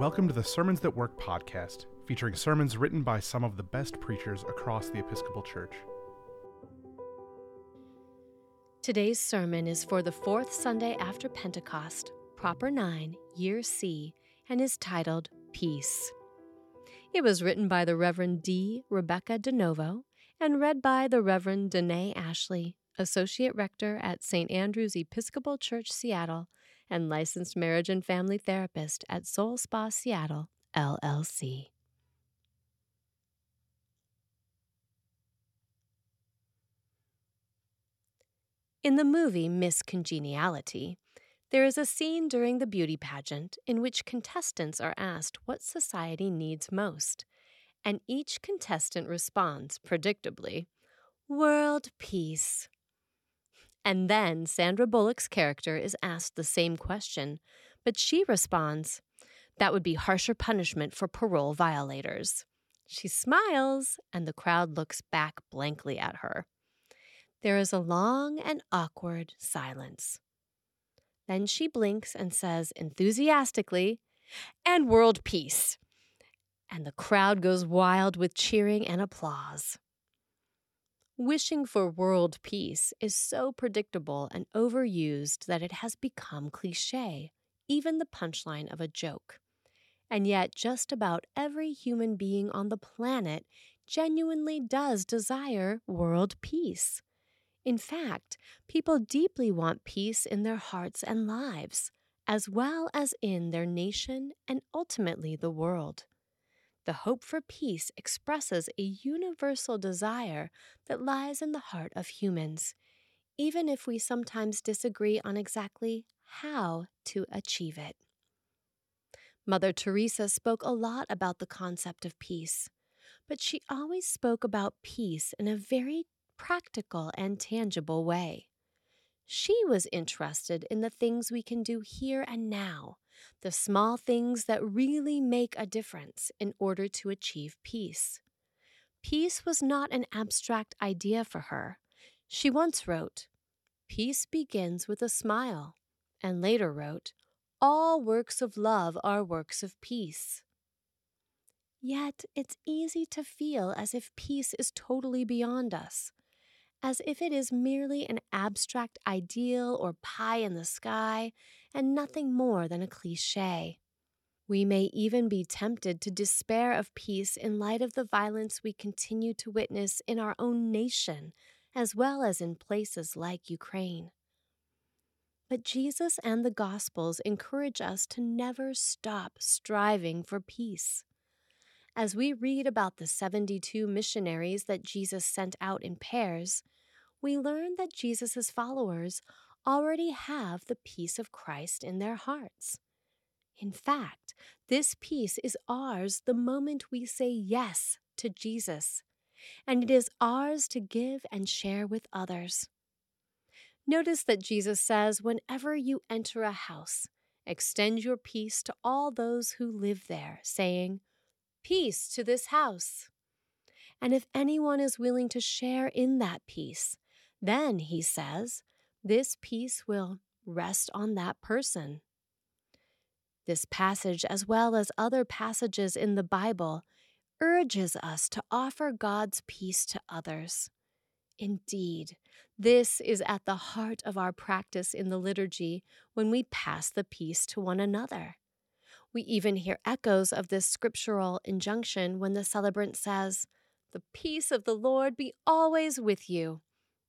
Welcome to the Sermons That Work podcast, featuring sermons written by some of the best preachers across the Episcopal Church. Today's sermon is for the fourth Sunday after Pentecost, Proper 9, Year C, and is titled Peace. It was written by the Reverend D. Rebecca DeNovo and read by the Reverend Danae Ashley, Associate Rector at St. Andrew's Episcopal Church, Seattle, and licensed marriage and family therapist at Soul Spa Seattle, LLC. In the movie Miss Congeniality, there is a scene during the beauty pageant in which contestants are asked what society needs most, and each contestant responds, predictably, World peace. And then Sandra Bullock's character is asked the same question, but she responds, That would be harsher punishment for parole violators. She smiles, and the crowd looks back blankly at her. There is a long and awkward silence. Then she blinks and says enthusiastically, And world peace. And the crowd goes wild with cheering and applause. Wishing for world peace is so predictable and overused that it has become cliche, even the punchline of a joke. And yet, just about every human being on the planet genuinely does desire world peace. In fact, people deeply want peace in their hearts and lives, as well as in their nation and ultimately the world the hope for peace expresses a universal desire that lies in the heart of humans, even if we sometimes disagree on exactly how to achieve it. Mother Teresa spoke a lot about the concept of peace, but she always spoke about peace in a very practical and tangible way. She was interested in the things we can do here and now the small things that really make a difference in order to achieve peace. Peace was not an abstract idea for her. She once wrote, Peace begins with a smile, and later wrote, All works of love are works of peace. Yet it's easy to feel as if peace is totally beyond us, as if it is merely an abstract ideal or pie in the sky and nothing more than a cliche. We may even be tempted to despair of peace in light of the violence we continue to witness in our own nation, as well as in places like Ukraine. But Jesus and the Gospels encourage us to never stop striving for peace. As we read about the 72 missionaries that Jesus sent out in pairs, we learn that Jesus' followers already have the peace of Christ in their hearts. In fact, this peace is ours the moment we say yes to Jesus, and it is ours to give and share with others. Notice that Jesus says, whenever you enter a house, extend your peace to all those who live there, saying, Peace to this house. And if anyone is willing to share in that peace, then, he says, this peace will rest on that person. This passage, as well as other passages in the Bible, urges us to offer God's peace to others. Indeed, this is at the heart of our practice in the liturgy when we pass the peace to one another. We even hear echoes of this scriptural injunction when the celebrant says, The peace of the Lord be always with you.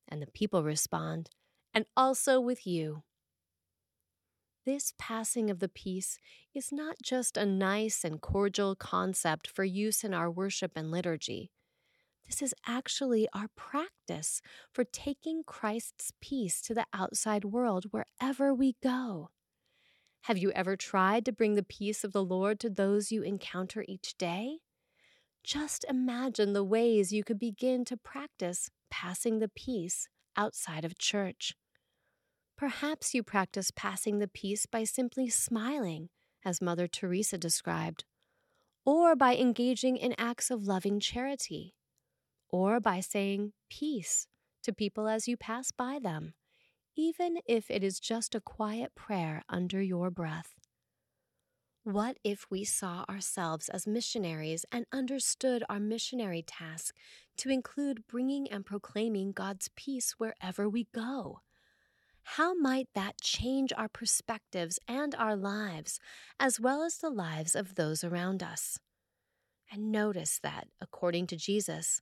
And the people respond, and also with you. This passing of the peace is not just a nice and cordial concept for use in our worship and liturgy. This is actually our practice for taking Christ's peace to the outside world wherever we go. Have you ever tried to bring the peace of the Lord to those you encounter each day? Just imagine the ways you could begin to practice passing the peace outside of church. Perhaps you practice passing the peace by simply smiling, as Mother Teresa described, or by engaging in acts of loving charity, or by saying peace to people as you pass by them, even if it is just a quiet prayer under your breath. What if we saw ourselves as missionaries and understood our missionary task to include bringing and proclaiming God's peace wherever we go? How might that change our perspectives and our lives, as well as the lives of those around us? And notice that, according to Jesus,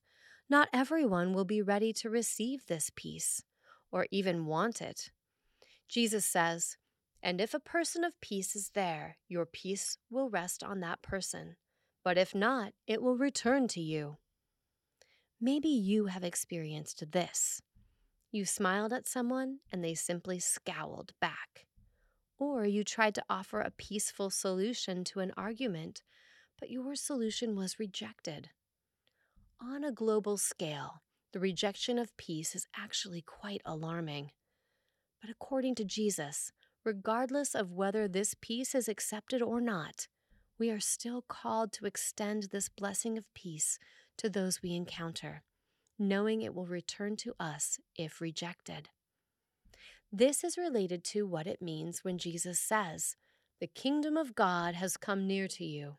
not everyone will be ready to receive this peace or even want it. Jesus says, And if a person of peace is there, your peace will rest on that person. But if not, it will return to you. Maybe you have experienced this. You smiled at someone and they simply scowled back. Or you tried to offer a peaceful solution to an argument, but your solution was rejected. On a global scale, the rejection of peace is actually quite alarming. But according to Jesus, regardless of whether this peace is accepted or not, we are still called to extend this blessing of peace to those we encounter, knowing it will return to us if rejected. This is related to what it means when Jesus says, The kingdom of God has come near to you.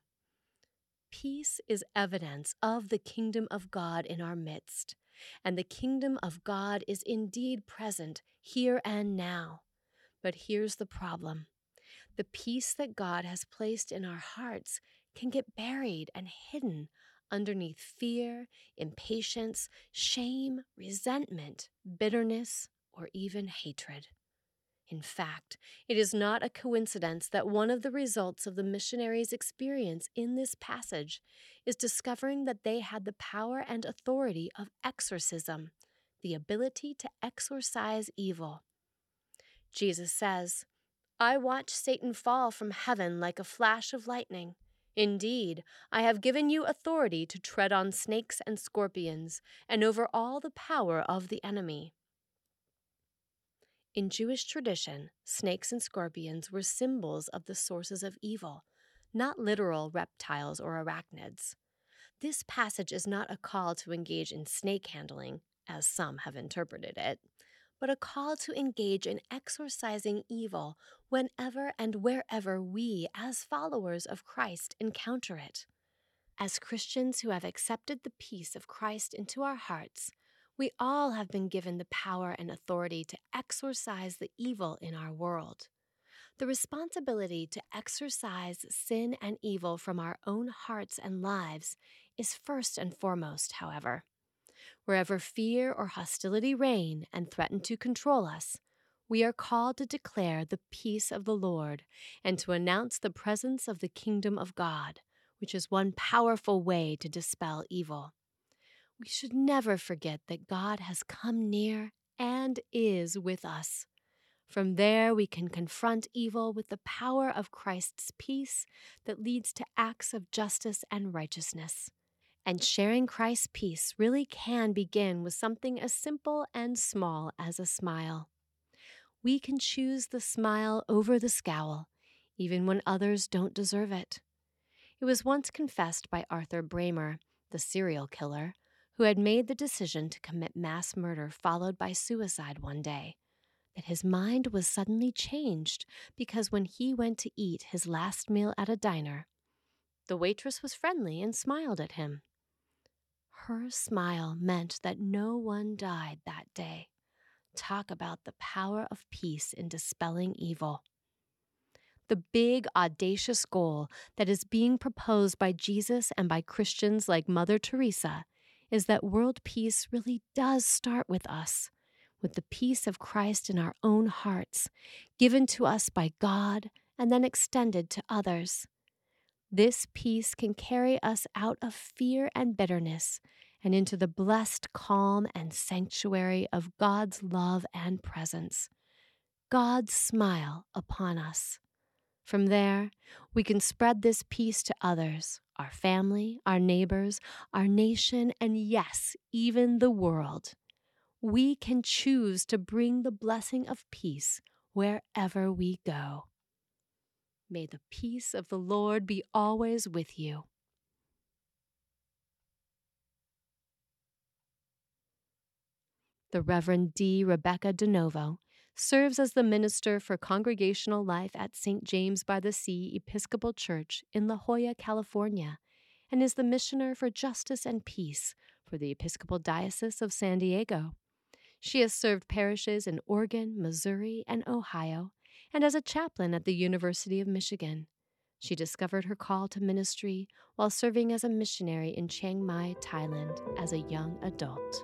Peace is evidence of the kingdom of God in our midst, and the kingdom of God is indeed present here and now. But here's the problem the peace that God has placed in our hearts can get buried and hidden underneath fear, impatience, shame, resentment, bitterness, or even hatred. In fact, it is not a coincidence that one of the results of the missionaries' experience in this passage is discovering that they had the power and authority of exorcism, the ability to exorcise evil. Jesus says, I watched Satan fall from heaven like a flash of lightning. Indeed, I have given you authority to tread on snakes and scorpions, and over all the power of the enemy in Jewish tradition, snakes and scorpions were symbols of the sources of evil, not literal reptiles or arachnids. This passage is not a call to engage in snake handling, as some have interpreted it, but a call to engage in exorcising evil whenever and wherever we, as followers of Christ, encounter it. As Christians who have accepted the peace of Christ into our hearts, we all have been given the power and authority to exorcise the evil in our world. The responsibility to exorcise sin and evil from our own hearts and lives is first and foremost, however. Wherever fear or hostility reign and threaten to control us, we are called to declare the peace of the Lord and to announce the presence of the kingdom of God, which is one powerful way to dispel evil we should never forget that God has come near and is with us. From there, we can confront evil with the power of Christ's peace that leads to acts of justice and righteousness. And sharing Christ's peace really can begin with something as simple and small as a smile. We can choose the smile over the scowl, even when others don't deserve it. It was once confessed by Arthur Braymer, the serial killer, who had made the decision to commit mass murder followed by suicide one day, that his mind was suddenly changed because when he went to eat his last meal at a diner, the waitress was friendly and smiled at him. Her smile meant that no one died that day. Talk about the power of peace in dispelling evil. The big, audacious goal that is being proposed by Jesus and by Christians like Mother Teresa is that world peace really does start with us, with the peace of Christ in our own hearts, given to us by God and then extended to others. This peace can carry us out of fear and bitterness and into the blessed calm and sanctuary of God's love and presence, God's smile upon us. From there, we can spread this peace to others, our family, our neighbors, our nation, and yes, even the world. We can choose to bring the blessing of peace wherever we go. May the peace of the Lord be always with you. The Reverend D. Rebecca DeNovo serves as the minister for congregational life at St. James by the Sea Episcopal Church in La Jolla, California, and is the missioner for justice and peace for the Episcopal Diocese of San Diego. She has served parishes in Oregon, Missouri, and Ohio, and as a chaplain at the University of Michigan. She discovered her call to ministry while serving as a missionary in Chiang Mai, Thailand, as a young adult.